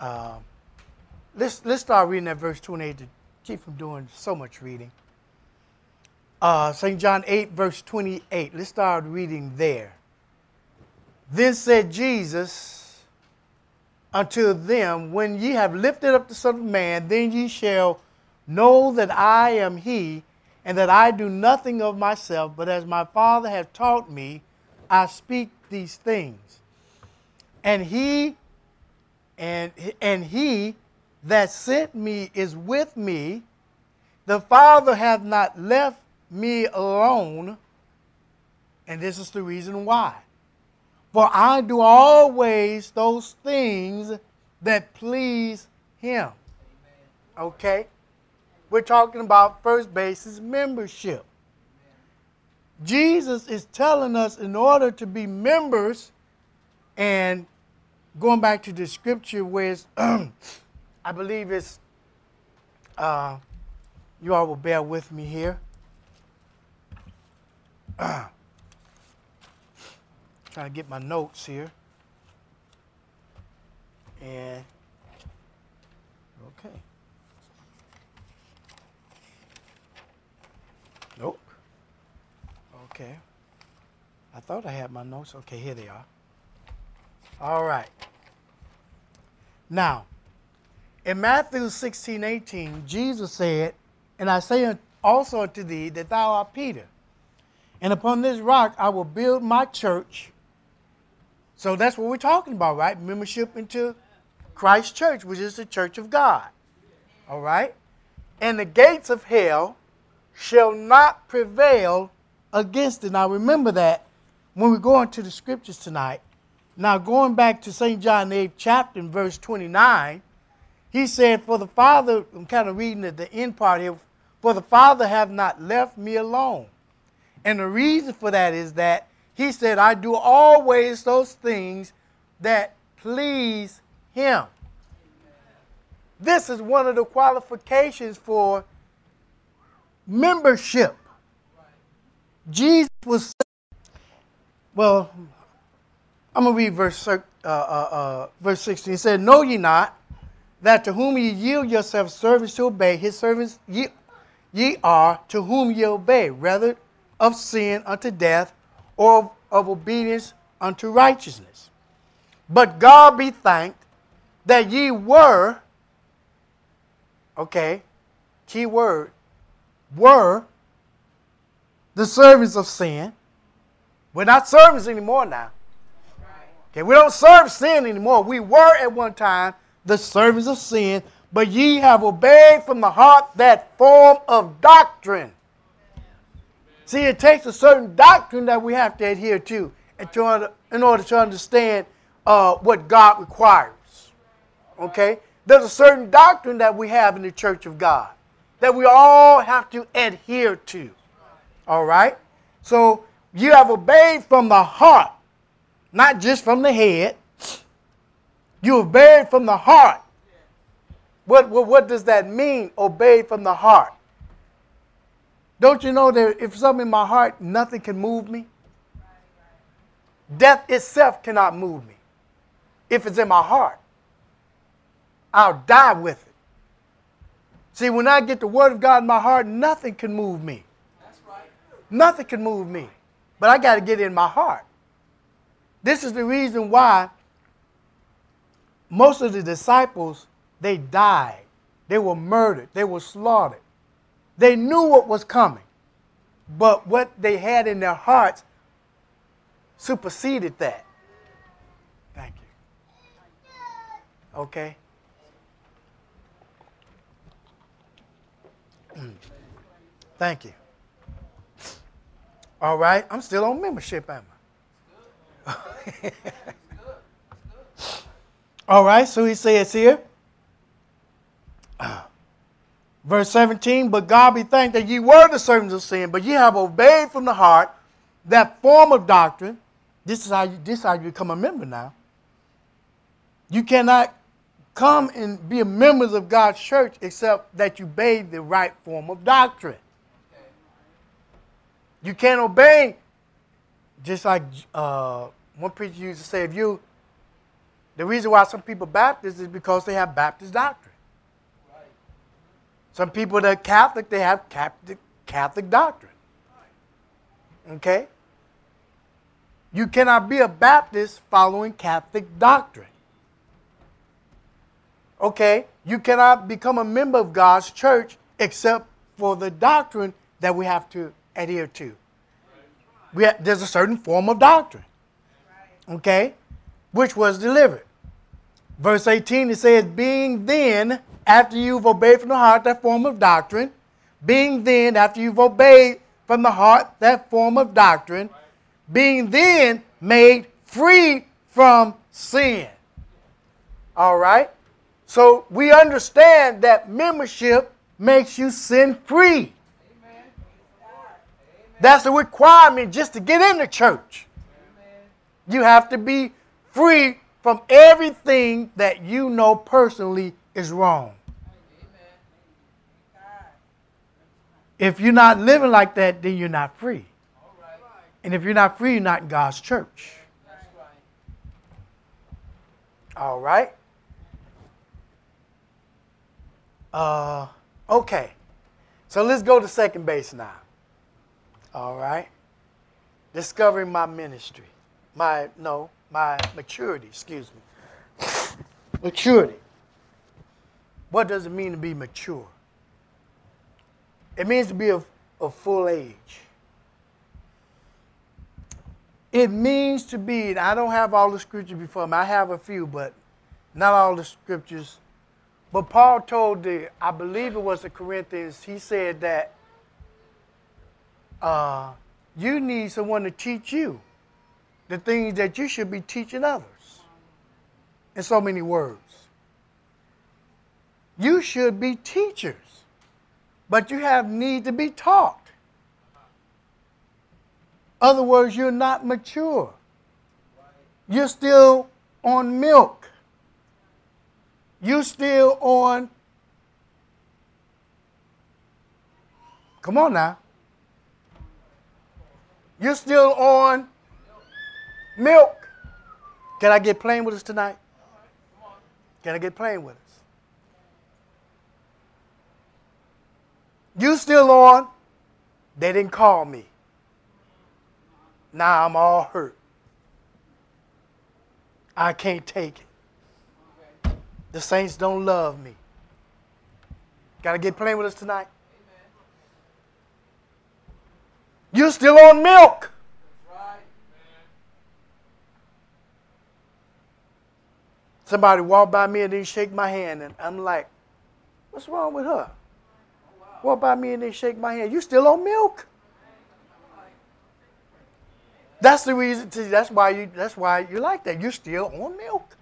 Uh, let's let's start reading at verse 28 to keep from doing so much reading. Uh, St. John 8, verse 28. Let's start reading there. Then said Jesus unto them, When ye have lifted up the Son of Man, then ye shall know that I am he, and that I do nothing of myself, but as my Father hath taught me, I speak these things. And he and, and he that sent me is with me. The Father hath not left me alone. And this is the reason why. For I do always those things that please him. Okay? We're talking about first basis membership. Jesus is telling us in order to be members, and going back to the scripture where I believe it's, uh, you all will bear with me here. Trying to get my notes here. And, okay. Nope. Okay. I thought I had my notes. Okay, here they are. All right. Now, in Matthew 16, 18, Jesus said, And I say also unto thee that thou art Peter, and upon this rock I will build my church. So that's what we're talking about, right? Membership into Christ's church, which is the church of God. All right? And the gates of hell shall not prevail against it. Now remember that when we go into the scriptures tonight. Now going back to St. John 8, chapter in verse 29, he said, For the Father, I'm kind of reading at the end part here, for the Father have not left me alone. And the reason for that is that he said, I do always those things that please him. This is one of the qualifications for membership. Jesus was, well, I'm going to read verse, uh, uh, uh, verse 16. He said, Know ye not that to whom ye yield yourselves servants to obey, his servants ye, ye are to whom ye obey, rather of sin unto death or of, of obedience unto righteousness. But God be thanked that ye were, okay, key word, were the servants of sin. We're not servants anymore now. Okay, we don't serve sin anymore. We were at one time the servants of sin, but ye have obeyed from the heart that form of doctrine. See, it takes a certain doctrine that we have to adhere to in order to understand uh, what God requires. Okay? There's a certain doctrine that we have in the church of God that we all have to adhere to. All right? So you have obeyed from the heart, not just from the head. You obeyed from the heart. What, what, what does that mean, obeyed from the heart? Don't you know that if something in my heart, nothing can move me? Death itself cannot move me. If it's in my heart, I'll die with it. See, when I get the Word of God in my heart, nothing can move me. That's right. Nothing can move me. But I got to get it in my heart. This is the reason why most of the disciples, they died. They were murdered. They were slaughtered. They knew what was coming. But what they had in their hearts superseded that. Thank you. Okay? Thank you. All right, I'm still on membership, am I? All right, so he says here, verse 17, but God be thanked that ye were the servants of sin, but ye have obeyed from the heart that form of doctrine. This is how you, this is how you become a member now. You cannot come and be a members of God's church except that you obey the right form of doctrine. You can't obey, just like uh, one preacher used to say, if you The reason why some people Baptist is because they have Baptist doctrine. Right. Some people that are Catholic, they have Catholic, Catholic doctrine. Okay? You cannot be a Baptist following Catholic doctrine. Okay? You cannot become a member of God's church except for the doctrine that we have to adhere to. We have, there's a certain form of doctrine. Okay? Which was delivered. Verse 18 it says, Being then, after you've obeyed from the heart that form of doctrine, being then, after you've obeyed from the heart that form of doctrine, being then made free from sin. All right? So we understand that membership makes you sin free. That's a requirement just to get in the church. You have to be free from everything that you know personally is wrong. If you're not living like that, then you're not free. And if you're not free, you're not in God's church. All right. Uh, okay. So let's go to second base now. All right. Discovering my ministry. My, no, my maturity, excuse me. maturity. What does it mean to be mature? It means to be of, of full age. It means to be, I don't have all the scriptures before me. I have a few, but not all the scriptures. But Paul told the, I believe it was the Corinthians, he said that uh, you need someone to teach you the things that you should be teaching others. In so many words. You should be teachers, but you have need to be taught. Other words, you're not mature. You're still on milk. You're still on. Come on now. You're still on milk. Can I get plain with us tonight? Can I get plain with us? You still on? They didn't call me. Now I'm all hurt. I can't take it. The saints don't love me. Got to get plain with us tonight? You're still on milk. Somebody walked by me and didn't shake my hand, and I'm like, what's wrong with her? Walk by me and they shake my hand. You still on milk? That's the reason. To, that's why you. That's why you like that. You're still on milk.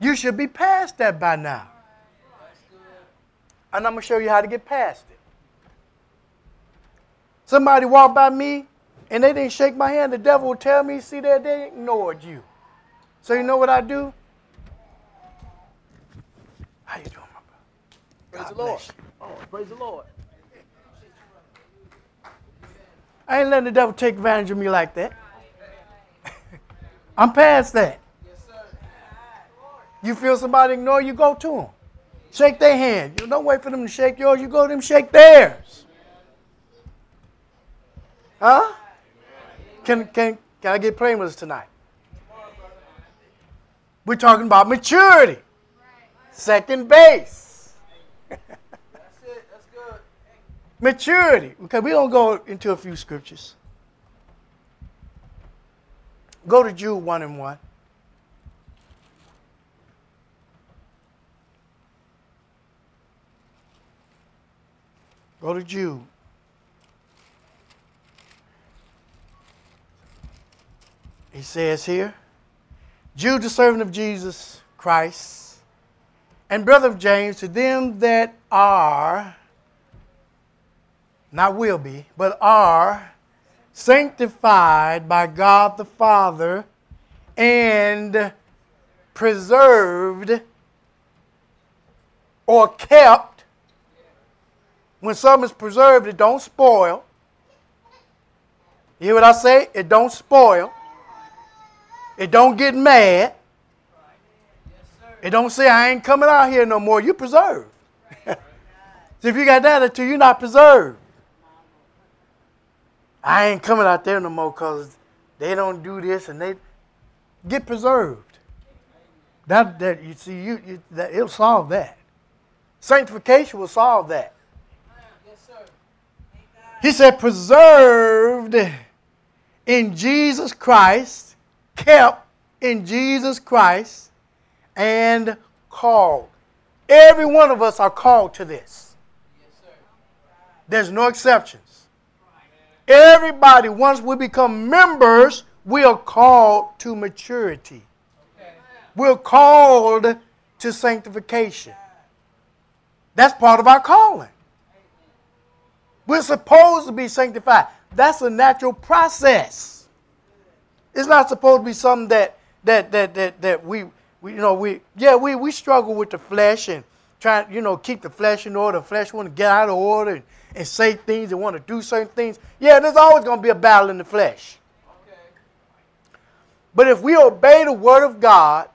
You should be past that by now. And I'm gonna show you how to get past it. Somebody walked by me and they didn't shake my hand. The devil will tell me, see that they ignored you. So you know what I do? How you doing, my brother? Praise the Lord. Oh, praise the Lord. I ain't letting the devil take advantage of me like that. I'm past that. You feel somebody ignore you, go to them. Shake their hand. You don't wait for them to shake yours. You go to them, shake theirs. Huh? Can, can, can I get us tonight? We're talking about maturity. Second base. That's it. That's good. maturity. Okay, we're going to go into a few scriptures. Go to Jude 1 and 1. Go to Jude. He says here, Jude, the servant of Jesus Christ, and brother of James, to them that are, not will be, but are sanctified by God the Father and preserved or kept. When something is preserved, it don't spoil. You hear what I say? It don't spoil. It don't get mad. It don't say I ain't coming out here no more. You preserved. so if you got that attitude, you're not preserved. I ain't coming out there no more because they don't do this and they get preserved. That that you see you, you that it'll solve that. Sanctification will solve that. He said, preserved in Jesus Christ, kept in Jesus Christ, and called. Every one of us are called to this. There's no exceptions. Everybody, once we become members, we are called to maturity. We're called to sanctification. That's part of our calling. We're supposed to be sanctified. That's a natural process. It's not supposed to be something that that that that, that we, we you know we yeah we, we struggle with the flesh and trying you know keep the flesh in order. The flesh want to get out of order and, and say things and want to do certain things. Yeah, there's always going to be a battle in the flesh. Okay. But if we obey the word of God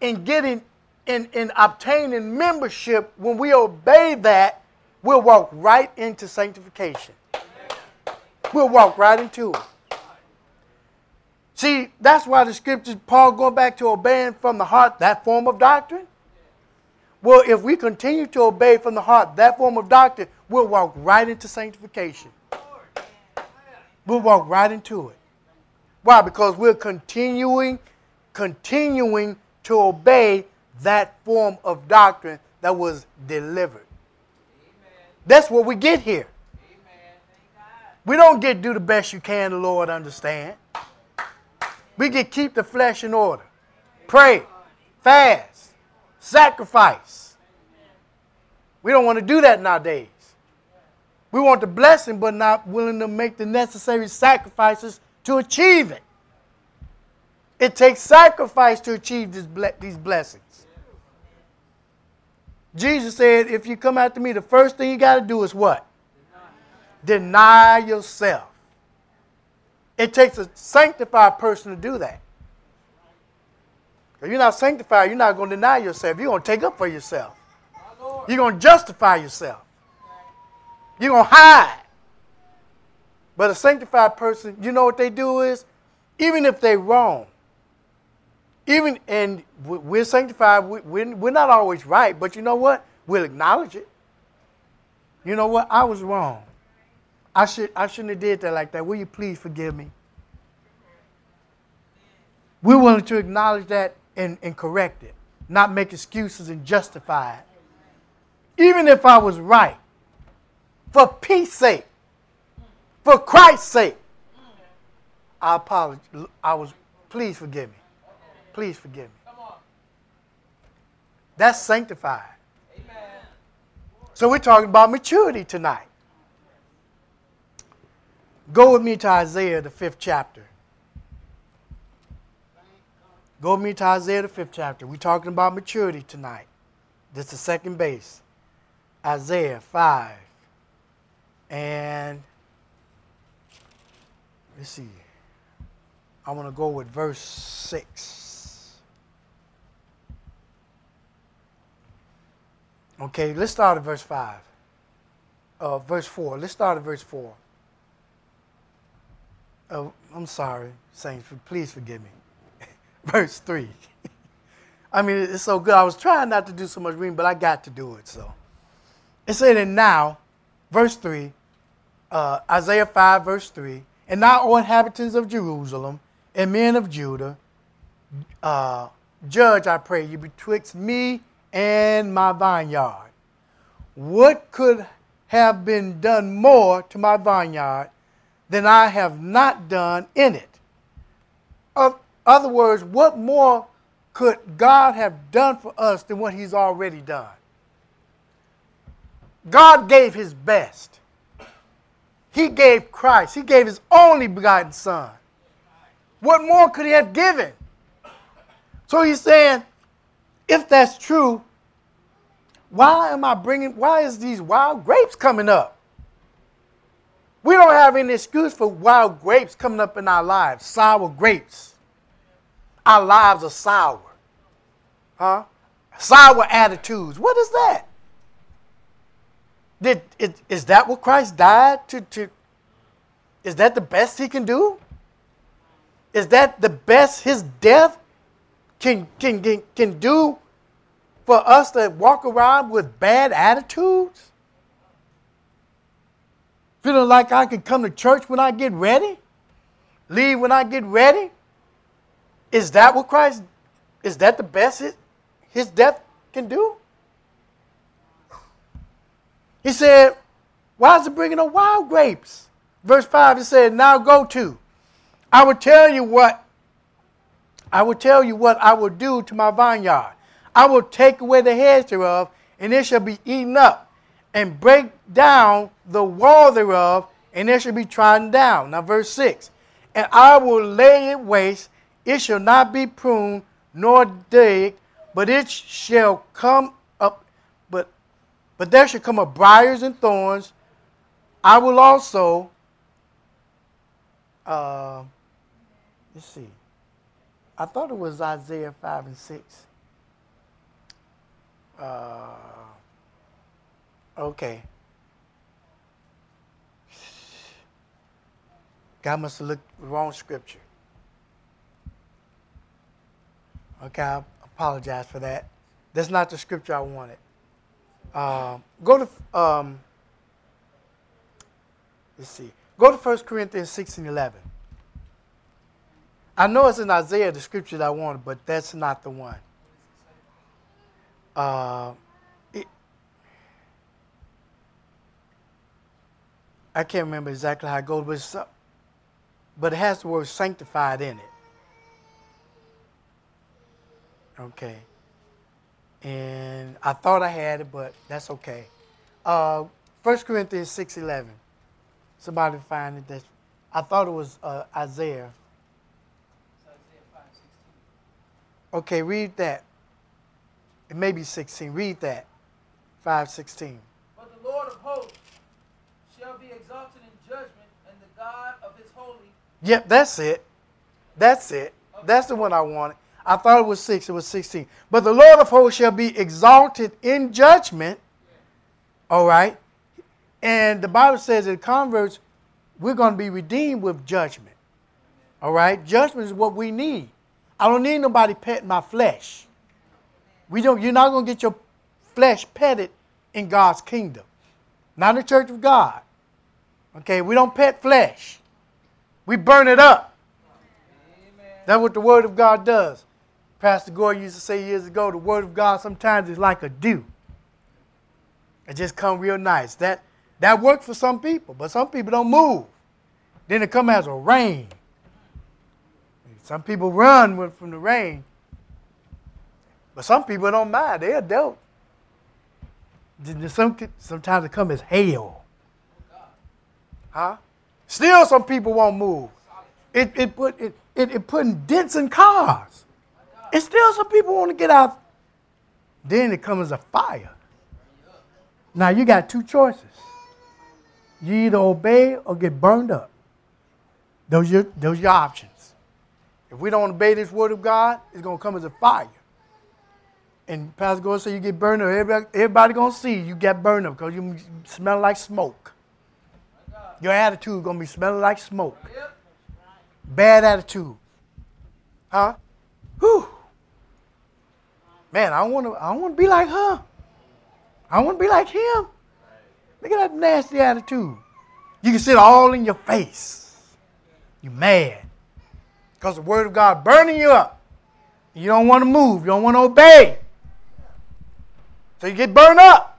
in getting in, in obtaining membership, when we obey that, we'll walk right into sanctification. We'll walk right into it. See, that's why the scriptures, Paul going back to obeying from the heart that form of doctrine. Well, if we continue to obey from the heart that form of doctrine, we'll walk right into sanctification. We'll walk right into it. Why? Because we're continuing, continuing to obey that form of doctrine that was delivered. Amen. That's what we get here. We don't get do the best you can, the Lord understand. We can keep the flesh in order. Pray, fast, sacrifice. We don't want to do that nowadays. We want the blessing, but not willing to make the necessary sacrifices to achieve it. It takes sacrifice to achieve ble- these blessings. Jesus said, if you come after me, the first thing you got to do is what? Deny yourself. It takes a sanctified person to do that. If you're not sanctified, you're not going to deny yourself. You're going to take up for yourself. You're going to justify yourself. You're going to hide. But a sanctified person, you know what they do is, even if they're wrong, even and we- we're sanctified, we- we're, we're not always right, but you know what? We'll acknowledge it. You know what? I was wrong. I should I shouldn't have did that like that. Will you please forgive me? We're willing to acknowledge that and, and correct it, not make excuses and justify it. Even if I was right, for peace sake, for Christ's sake, I apologize. I was, please forgive me. Please forgive me. That's sanctified. So we're talking about maturity tonight. Go with me to Isaiah, the fifth chapter. Go with me to Isaiah, the fifth chapter. We're talking about maturity tonight. This is the second base. Isaiah 5. And let's see. I want to go with verse 6. Okay, let's start at verse 5. Uh, verse 4. Let's start at verse 4. Oh, I'm sorry, Saints. Please forgive me. verse 3. I mean, it's so good. I was trying not to do so much reading, but I got to do it. So it said, and now, verse 3, uh, Isaiah 5, verse 3, and now, O inhabitants of Jerusalem and men of Judah, uh, judge, I pray you, betwixt me and my vineyard. What could have been done more to my vineyard than I have not done in it? Of other words, what more could God have done for us than what He's already done? God gave His best. He gave Christ. He gave His only begotten Son. What more could He have given? So He's saying, if that's true, why am I bringing, why is these wild grapes coming up? We don't have any excuse for wild grapes coming up in our lives, sour grapes. Our lives are sour. Huh? Sour attitudes. What is that? Did, it, is that what Christ died to, to? Is that the best he can do? Is that the best his death can, can, can, can do for us to walk around with bad attitudes? Feeling like I can come to church when I get ready? Leave when I get ready? Is that what Christ, is that the best his, his death can do? He said, Why is it bringing up wild grapes? Verse 5, he said, Now go to. I will tell you what, I will tell you what I will do to my vineyard. I will take away the heads thereof, and it shall be eaten up, and break down the wall thereof, and it shall be trodden down. Now, verse 6 And I will lay it waste, it shall not be pruned nor digged, but it shall come up, but but there shall come up briars and thorns. I will also, uh, let's see. I thought it was Isaiah 5 and 6. Uh, okay. God must have looked wrong scripture. Okay, I apologize for that. That's not the scripture I wanted. Uh, go to, um, let's see. Go to 1 Corinthians 6 and 11. I know it's in Isaiah, the scripture that I wanted, but that's not the one. Uh, I can't remember exactly how it goes, but, uh, but it has the word sanctified in it. Okay. And I thought I had it, but that's okay. Uh, 1 Corinthians 6.11. Somebody find it. That's, I thought it was uh, Isaiah. Isaiah 5, 16. Okay, read that. It may be 16. Read that. 5.16. But the Lord of hosts shall be exalted in judgment, and the God of his holy Yep, that's it. That's it. That's the one I wanted. I thought it was 6. It was 16. But the Lord of hosts shall be exalted in judgment. All right. And the Bible says in converts, we're going to be redeemed with judgment. All right. Judgment is what we need. I don't need nobody petting my flesh. We don't, you're not going to get your flesh petted in God's kingdom. Not in the church of God. Okay. We don't pet flesh. We burn it up. Amen. That's what the Word of God does. Pastor Gore used to say years ago, the Word of God sometimes is like a dew. It just come real nice. That that works for some people, but some people don't move. Then it come as a rain. Some people run from the rain, but some people don't mind. They adult. Then Some, sometimes it come as hail. Huh? Still, some people won't move. It, it put it, it, it putting dents in cars. And still, some people want to get out. Then it comes as a fire. Now you got two choices. You either obey or get burned up. Those are your, those are your options. If we don't obey this word of God, it's going to come as a fire. And Pastor Gore said you get burned up. Everybody, everybody going to see you get burned up because you smell like smoke. Your attitude going to be smelling like smoke. Bad attitude. Huh? Whew. Man, I want to I want to be like her. I don't want to be like him. Look at that nasty attitude. You can see it all in your face. You mad. Because the word of God burning you up. You don't want to move. You don't want to obey. So you get burned up.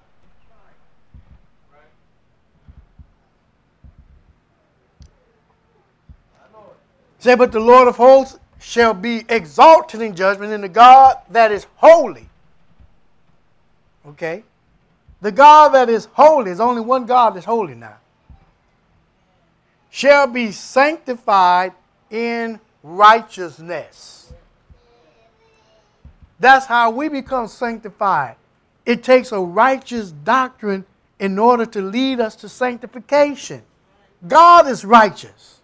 Say, but the Lord of hosts shall be exalted in judgment in the God that is holy. Okay? The God that is holy, is only one God that's holy now. Shall be sanctified in righteousness. That's how we become sanctified. It takes a righteous doctrine in order to lead us to sanctification. God is righteous.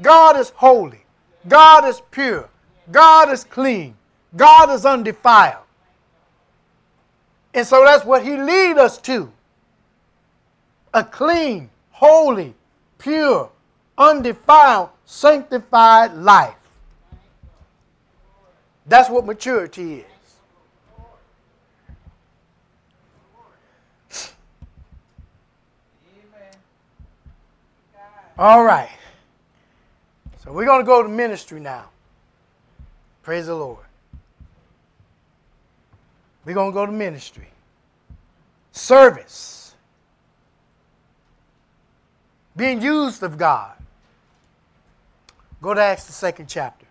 God is holy. God is pure. God is clean. God is undefiled. And so that's what he lead us to. A clean, holy, pure, undefiled, sanctified life. That's what maturity is. All right. So we're going to go to ministry now. Praise the Lord. We're going to go to ministry. Service. Being used of God. Go to Acts, the second chapter.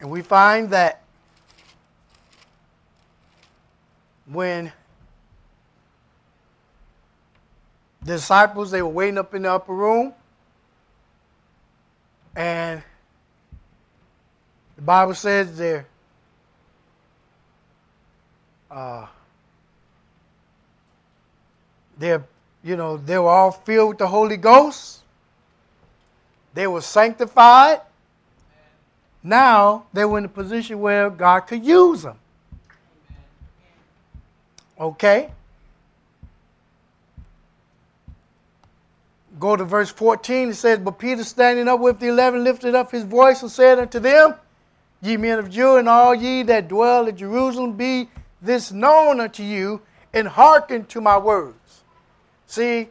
And we find that when the disciples they were waiting up in the upper room and the bible says they're uh, they're you know they were all filled with the holy ghost. They were sanctified. Now they were in a position where god could use them okay Go to verse 14. It says, But Peter standing up with the eleven lifted up his voice and said unto them, Ye men of Judah, and all ye that dwell at Jerusalem, be this known unto you, and hearken to my words. See,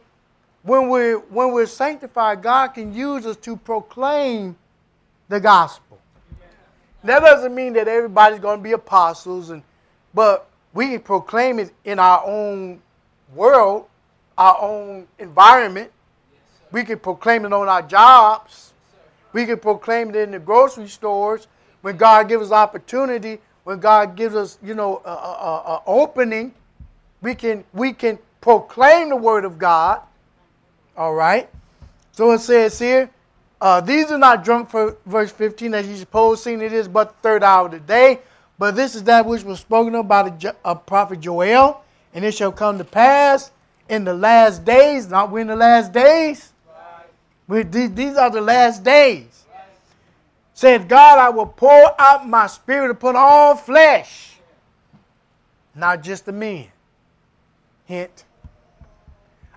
when we're, when we're sanctified, God can use us to proclaim the gospel. That doesn't mean that everybody's going to be apostles, and, but we can proclaim it in our own world, our own environment. We can proclaim it on our jobs. We can proclaim it in the grocery stores when God gives us opportunity. When God gives us, you know, a, a- a opening, we can we can proclaim the word of God. All right. So it says here, uh, these are not drunk for verse 15, as you suppose, seeing it is but the third hour of the day. But this is that which was spoken of by the Jo- uh, prophet Joel, and it shall come to pass in the last days. Not we in the last days. We, these, these are the last days. Said God, I will pour out my spirit upon all flesh, not just the men. Hint.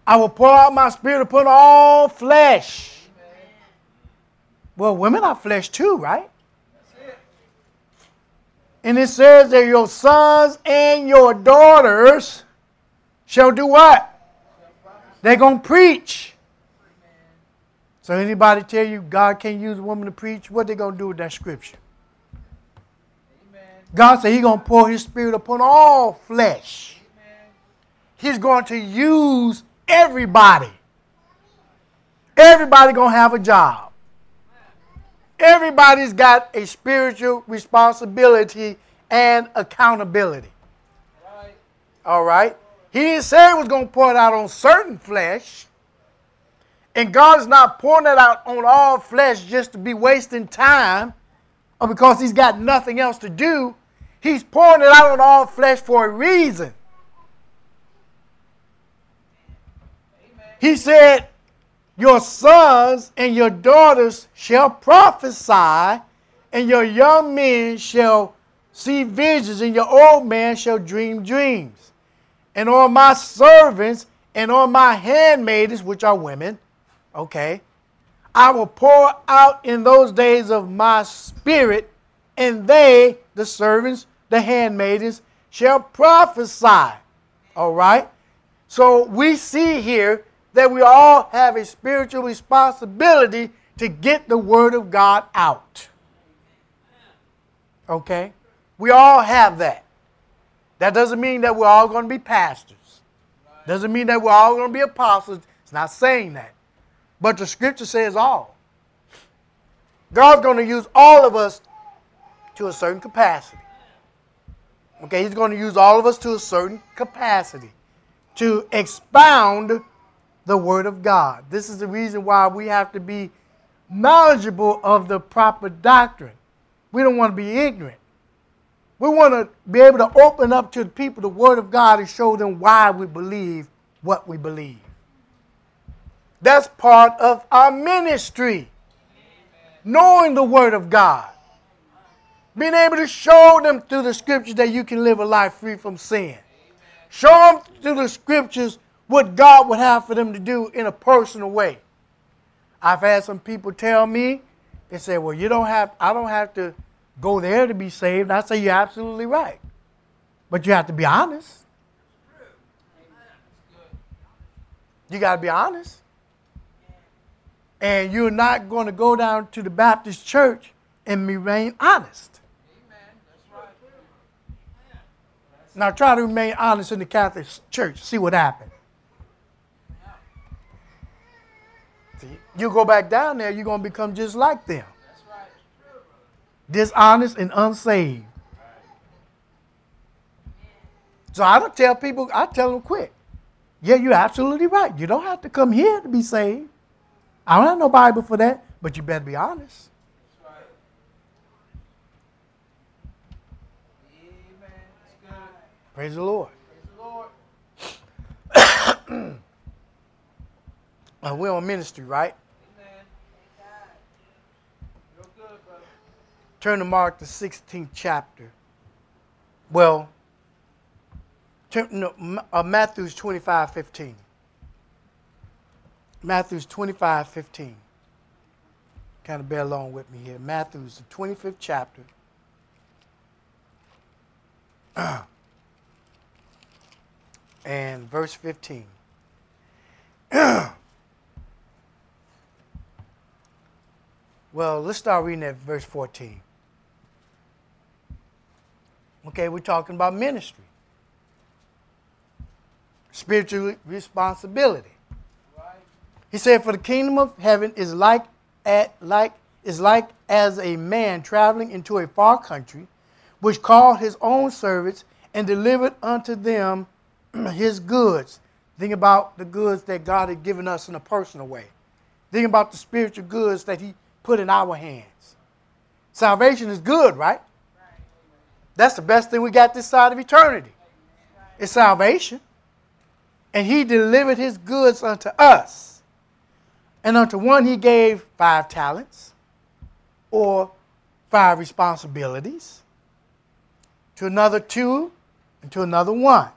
I will pour out my spirit upon all flesh. Well, women are flesh too, right? And it says that your sons and your daughters shall do what? They're going to preach. So anybody tell you God can't use a woman to preach, what they going to do with that scripture? God said He's going to pour His Spirit upon all flesh. He's going to use everybody. Everybody going to have a job. Everybody's got a spiritual responsibility and accountability. Right. All right? He didn't say he was going to pour it out on certain flesh. And God is not pouring it out on all flesh just to be wasting time or because he's got nothing else to do. He's pouring it out on all flesh for a reason. Amen. He said, Your sons and your daughters shall prophesy, and your young men shall see visions, and your old man shall dream dreams. And on my servants and on my handmaidens, which are women, okay, I will pour out in those days of my spirit, and they, the servants, the handmaidens, shall prophesy. All right? So we see here that we all have a spiritual responsibility to get the word of God out. Okay? We all have that. That doesn't mean that we're all going to be pastors. Doesn't mean that we're all going to be apostles. It's not saying that. But the scripture says all. God's going to use all of us to a certain capacity. Okay, He's going to use all of us to a certain capacity to expound the Word of God. This is the reason why we have to be knowledgeable of the proper doctrine. We don't want to be ignorant. We want to be able to open up to the people the Word of God and show them why we believe what we believe. That's part of our ministry. Knowing the Word of God. Being able to show them through the scriptures that you can live a life free from sin. Show them through the scriptures what God would have for them to do in a personal way. I've had some people tell me, they say, well, you don't have, I don't have to go there to be saved. I say, you're absolutely right. But you have to be honest. You got to be honest. And you're not going to go down to the Baptist church and remain honest. Now try to remain honest in the Catholic Church. See what happens. See, you go back down there, you're going to become just like them. Dishonest and unsaved. So I don't tell people, I tell them quick. Yeah, you're absolutely right. You don't have to come here to be saved. I don't have no Bible for that, but you better be honest. Praise the Lord. Praise the Lord. We're on ministry, right? Good. Turn to Mark, the 16th chapter. Well, turn, no, uh, Matthew's 25, 15. Matthew's 25, 15. Kind of bear along with me here. Matthew's, the 25th chapter. and verse 15. Well, let's start reading at verse 14. Okay, we're talking about ministry, spiritual responsibility. Right. He said, "For the kingdom of heaven is like at like is like as a man traveling into a far country, which called his own servants and delivered unto them his goods." Think about the goods that God had given us in a personal way. Think about the spiritual goods that He put in our hands. Salvation is good, right? That's the best thing we got this side of eternity. It's salvation. And he delivered his goods unto us. And unto one he gave five talents or five responsibilities. To another two, and to another one.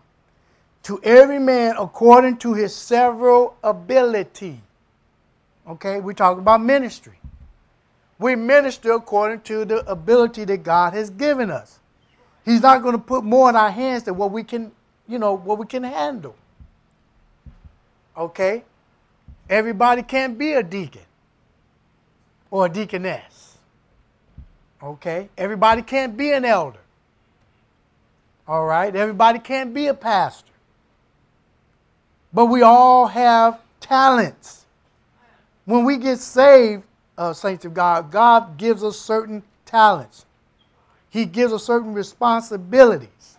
To every man according to his several ability. Okay, we talk about ministry. We minister according to the ability that God has given us. He's not going to put more in our hands than what we can, you know, what we can handle. Okay? Everybody can't be a deacon or a deaconess. Okay? Everybody can't be an elder. All right? Everybody can't be a pastor. But we all have talents. When we get saved, uh, saints of God, God gives us certain talents. He gives us certain responsibilities.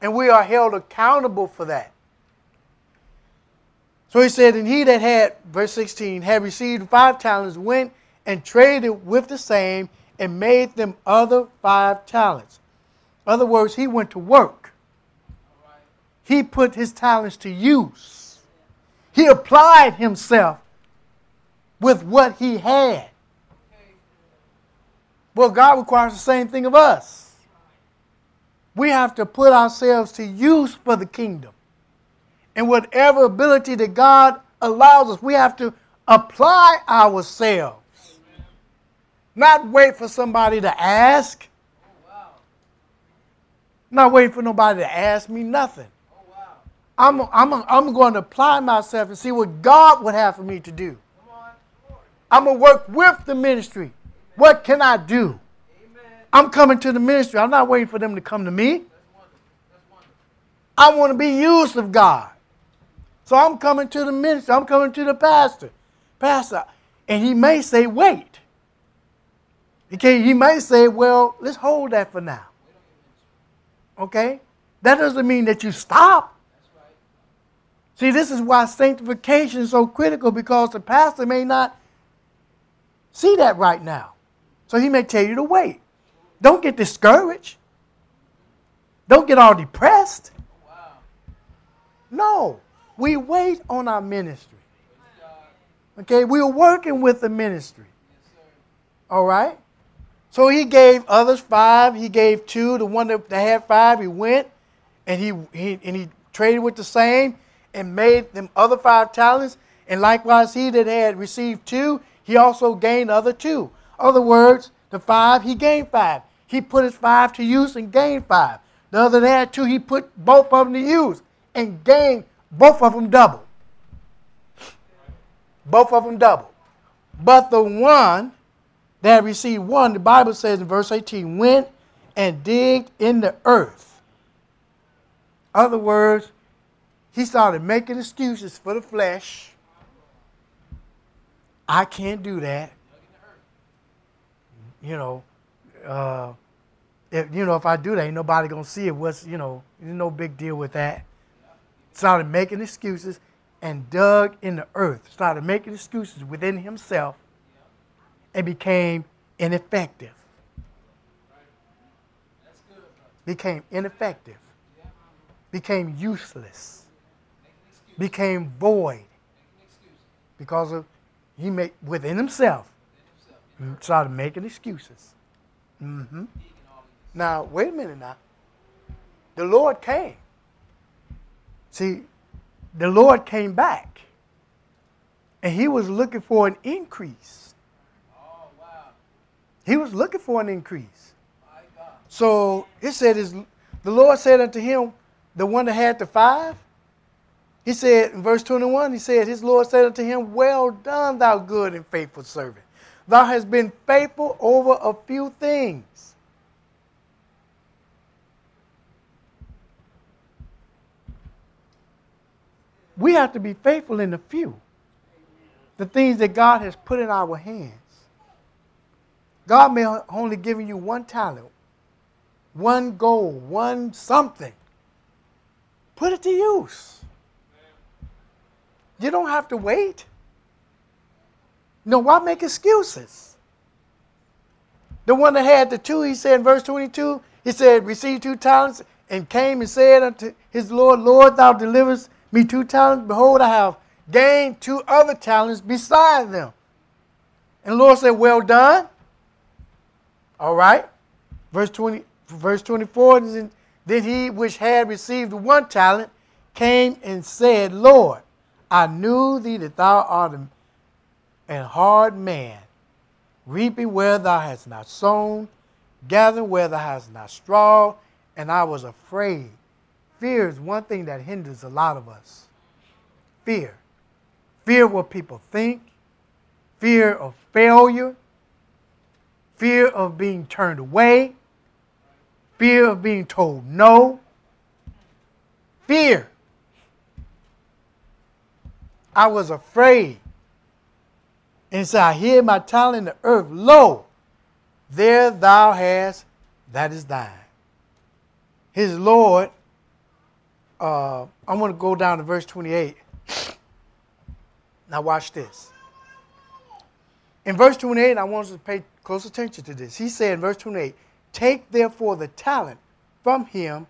And we are held accountable for that. So he said, And he that had, verse 16, had received five talents went and traded with the same and made them other five talents. In other words, he went to work. He put his talents to use. He applied himself with what he had. Well, God requires the same thing of us. We have to put ourselves to use for the kingdom. And whatever ability that God allows us, we have to apply ourselves. Not wait for somebody to ask. Not waiting for nobody to ask me nothing. I'm, I'm, I'm going to apply myself and see what God would have for me to do. I'm going to work with the ministry. What can I do? I'm coming to the ministry. I'm not waiting for them to come to me. That's wonderful. That's wonderful. I want to be used of God. So I'm coming to the ministry. I'm coming to the pastor. Pastor. And he may say, wait. Okay, he may say, well, let's hold that for now. Okay? That doesn't mean that you stop. See, this is why sanctification is so critical because the pastor may not see that right now. So he may tell you to wait. Don't get discouraged. Don't get all depressed. No, we wait on our ministry. Okay, we're working with the ministry. All right. So he gave others five. He gave two. The one that had five, he went and he, he and he traded with the same and made them other five talents. And likewise, he that had received two, he also gained other two. Other words, the five, he gained five. He put his five to use and gained five. The other had two, he put both of them to use and gained both of them double. Both of them double. But the one that received one, the Bible says in verse 18, went and digged in the earth. Other words, he started making excuses for the flesh. I can't do that. You know, uh, if you know if I do that, ain't nobody gonna see it. What's you know, there's no big deal with that. Started making excuses and dug in the earth. Started making excuses within himself and became ineffective. Became ineffective. Became useless. Became void because of he made within himself Then himself. started making excuses. hmm this. Now wait a minute now. The Lord came. See, the Lord came back, and He was looking for an increase. Oh, wow. He was looking for an increase. So it said, is the Lord said unto him, the one that had the five, he said in verse 21, he said, His Lord said unto him, Well done, thou good and faithful servant. Thou hast been faithful over a few things. We have to be faithful in the few, the things that God has put in our hands. God may only given you one talent, one goal, one something. Put it to use. You don't have to wait. No, why make excuses? The one that had the two, he said in verse 22, he said, received two talents and came and said unto his Lord, Lord, thou deliverest me two talents. Behold, I have gained two other talents beside them. And the Lord said, Well done. All right. Verse 20, verse 24, then then he which had received one talent came and said, Lord, I knew thee that thou art an hard man, reaping where thou hast not sown, gathering where thou hast not strawed, and I was afraid. Fear is one thing that hinders a lot of us. Fear. Fear of what people think, fear of failure, fear of being turned away, fear of being told no, fear. I was afraid. And so I hear my talent in the earth, lo, there thou hast, that is thine. His Lord, uh, I'm going to go down to verse 28. Now watch this. In verse 28, I want us to pay close attention to this. He said in verse 28, Take therefore the talent from him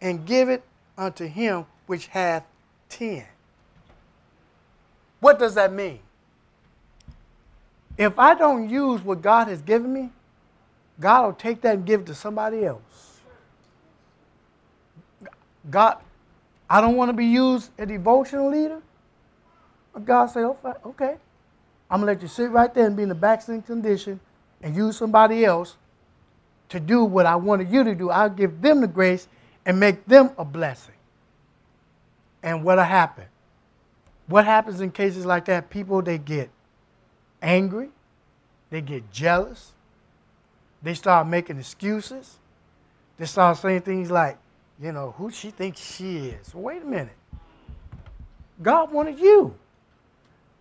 and give it unto him which hath ten. What does that mean? If I don't use what God has given me, God will take that and give it to somebody else. God, I don't want to be used a devotional leader. God said, oh, "Okay, okay, I'm gonna let you sit right there and be in the backsliding condition and use somebody else to do what I wanted you to do. I'll give them the grace and make them a blessing. And what'll happen? What happens in cases like that? People they get angry, they get jealous, they start making excuses, they start saying things like, you know, who she thinks she is. Wait a minute. God wanted you,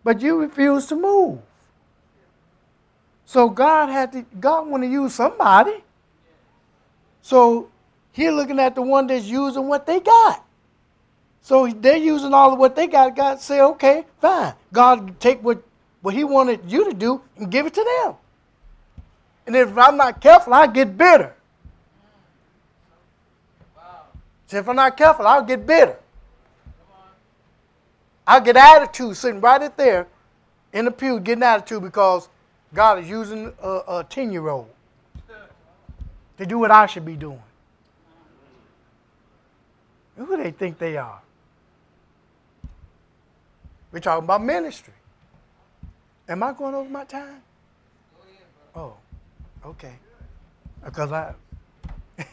but you refused to move. So God had to, God wanted to use somebody. So he's looking at the one that's using what they got. So they're using all of what they got. God say, okay, fine. God take what, what he wanted you to do and give it to them. And if I'm not careful, I get bitter. Wow. If I'm not careful, I'll get bitter. I'll get attitude sitting right there in the pew getting attitude because God is using a 10 year old to do what I should be doing. Who do they think they are? We're talking about ministry. Am I going over my time? Oh, okay. Uh, because I uh,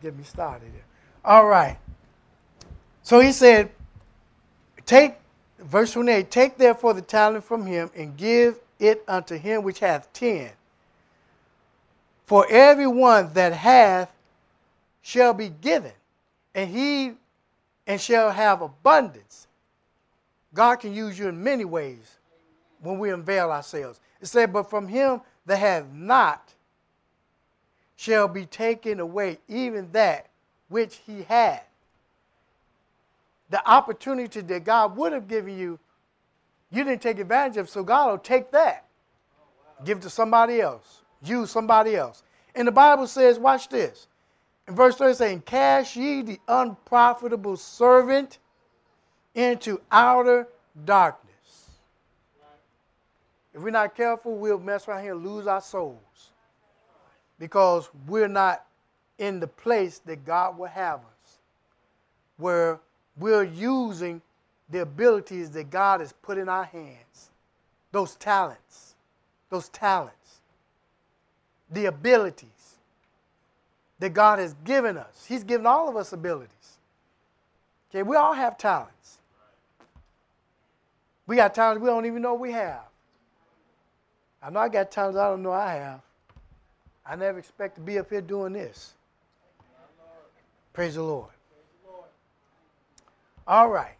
get me started. All right. So he said, Take, verse 28, take therefore the talent from him and give it unto him which hath ten. For every one that hath shall be given, and he and shall have abundance. God can use you in many ways when we unveil ourselves. It said, But from him that hath not shall be taken away even that which he had. The opportunity that God would have given you, you didn't take advantage of, so God will take that, give to somebody else, use somebody else. And the Bible says, watch this. In verse 30, saying, Cast ye the unprofitable servant into outer darkness. If we're not careful, we'll mess around here and lose our souls because we're not in the place that God will have us, where we're using the abilities that God has put in our hands, those talents, those talents, the abilities that God has given us. He's given all of us abilities. Okay, we all have talents. We got talents we don't even know we have. I know I got talents I don't know I have. I never expect to be up here doing this. Praise the Lord. All right.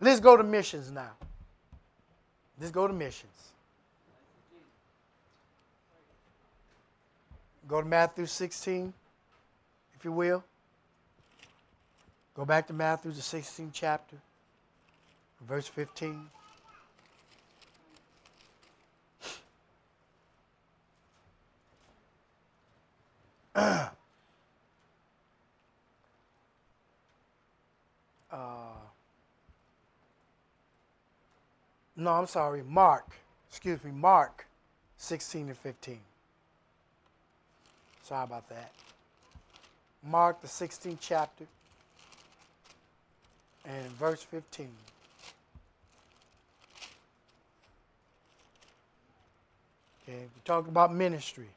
Let's go to missions now. Let's go to missions. Go to Matthew 16, if you will. Go back to Matthew, the 16th chapter, verse 15. uh, no, I'm sorry, Mark. Excuse me, Mark 16 and 15. Sorry about that. Mark, the 16th chapter, and verse 15. Okay, we talk about ministry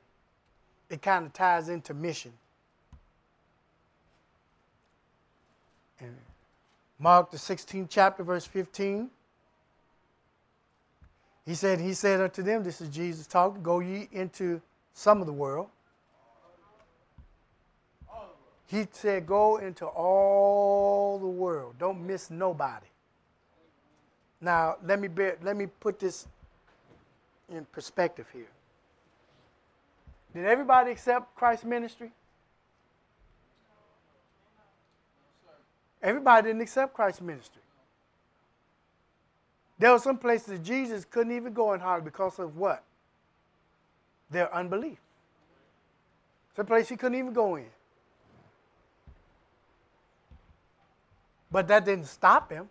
it kind of ties into mission. And Mark the 16th chapter, verse 15. He said, He said unto them, This is Jesus talking, go ye into some of the world. He said, Go into all the world. Don't miss nobody. Now, let me, bear, let me put this in perspective here. Did everybody accept Christ's ministry? Everybody didn't accept Christ's ministry. There were some places Jesus couldn't even go in hardly because of what? Their unbelief. Some place he couldn't even go in. But that didn't stop him.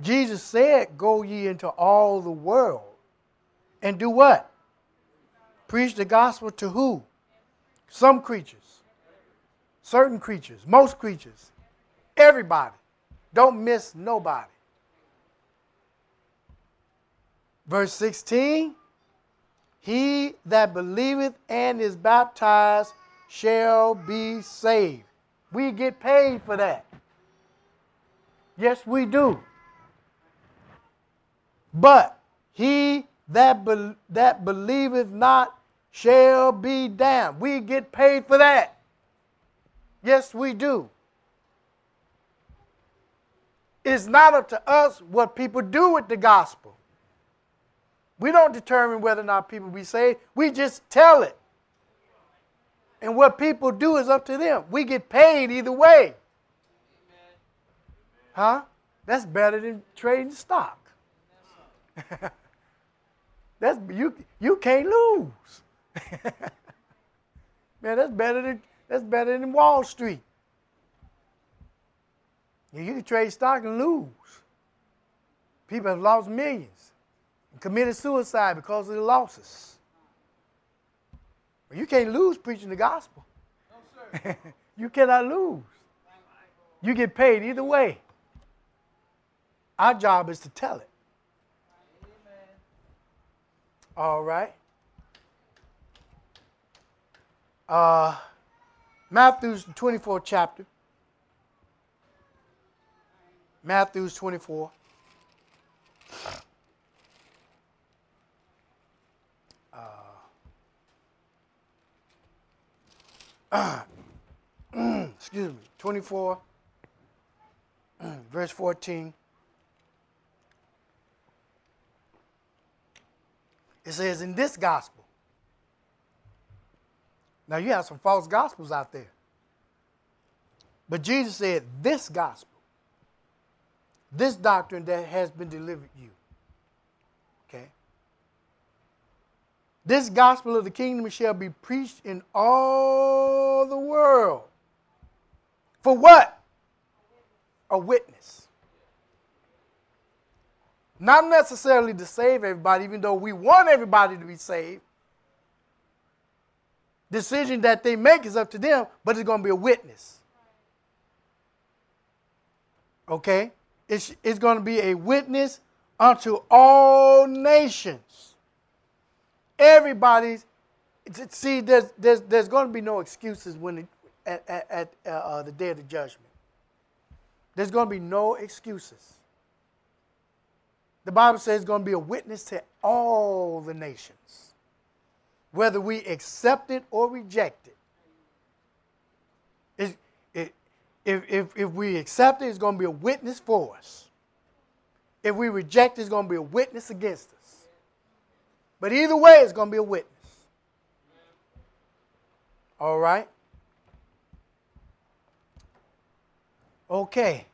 Jesus said, Go ye into all the world and do what? Preach the gospel to who? Some creatures, certain creatures, most creatures, everybody. Don't miss nobody. Verse 16 He that believeth and is baptized shall be saved. We get paid for that. Yes, we do. But he that, be, that believeth not shall be damned. We get paid for that. Yes, we do. It's not up to us what people do with the gospel. We don't determine whether or not people be saved. We just tell it. And what people do is up to them. We get paid either way. Huh? That's better than trading stock. That's you you can't lose. Man, that's better than that's better than Wall Street. You can trade stock and lose. People have lost millions and committed suicide because of the losses. You can't lose preaching the gospel. No, sir. you cannot lose. You get paid either way. Our job is to tell it. All right. Uh, Matthew's 24th chapter. Matthew's 24. Excuse me, 24, verse 14. It says, in this gospel. Now, you have some false gospels out there. But Jesus said, this gospel, this doctrine that has been delivered you. Okay? This gospel of the kingdom shall be preached in all the world. For what? A witness. Not necessarily to save everybody, even though we want everybody to be saved. Decision that they make is up to them, but it's going to be a witness. Okay? It's, it's going to be a witness unto all nations. Everybody's, see, there's, there's, there's going to be no excuses when it, at, at, uh, uh, the day of the judgment. There's going to be no excuses. The Bible says it's going to be a witness to all the nations, whether we accept it or reject it. It, it if, if, if we accept it, it's going to be a witness for us. If we reject it, it's going to be a witness against us. But either way, it's going to be a witness. All right? Okay.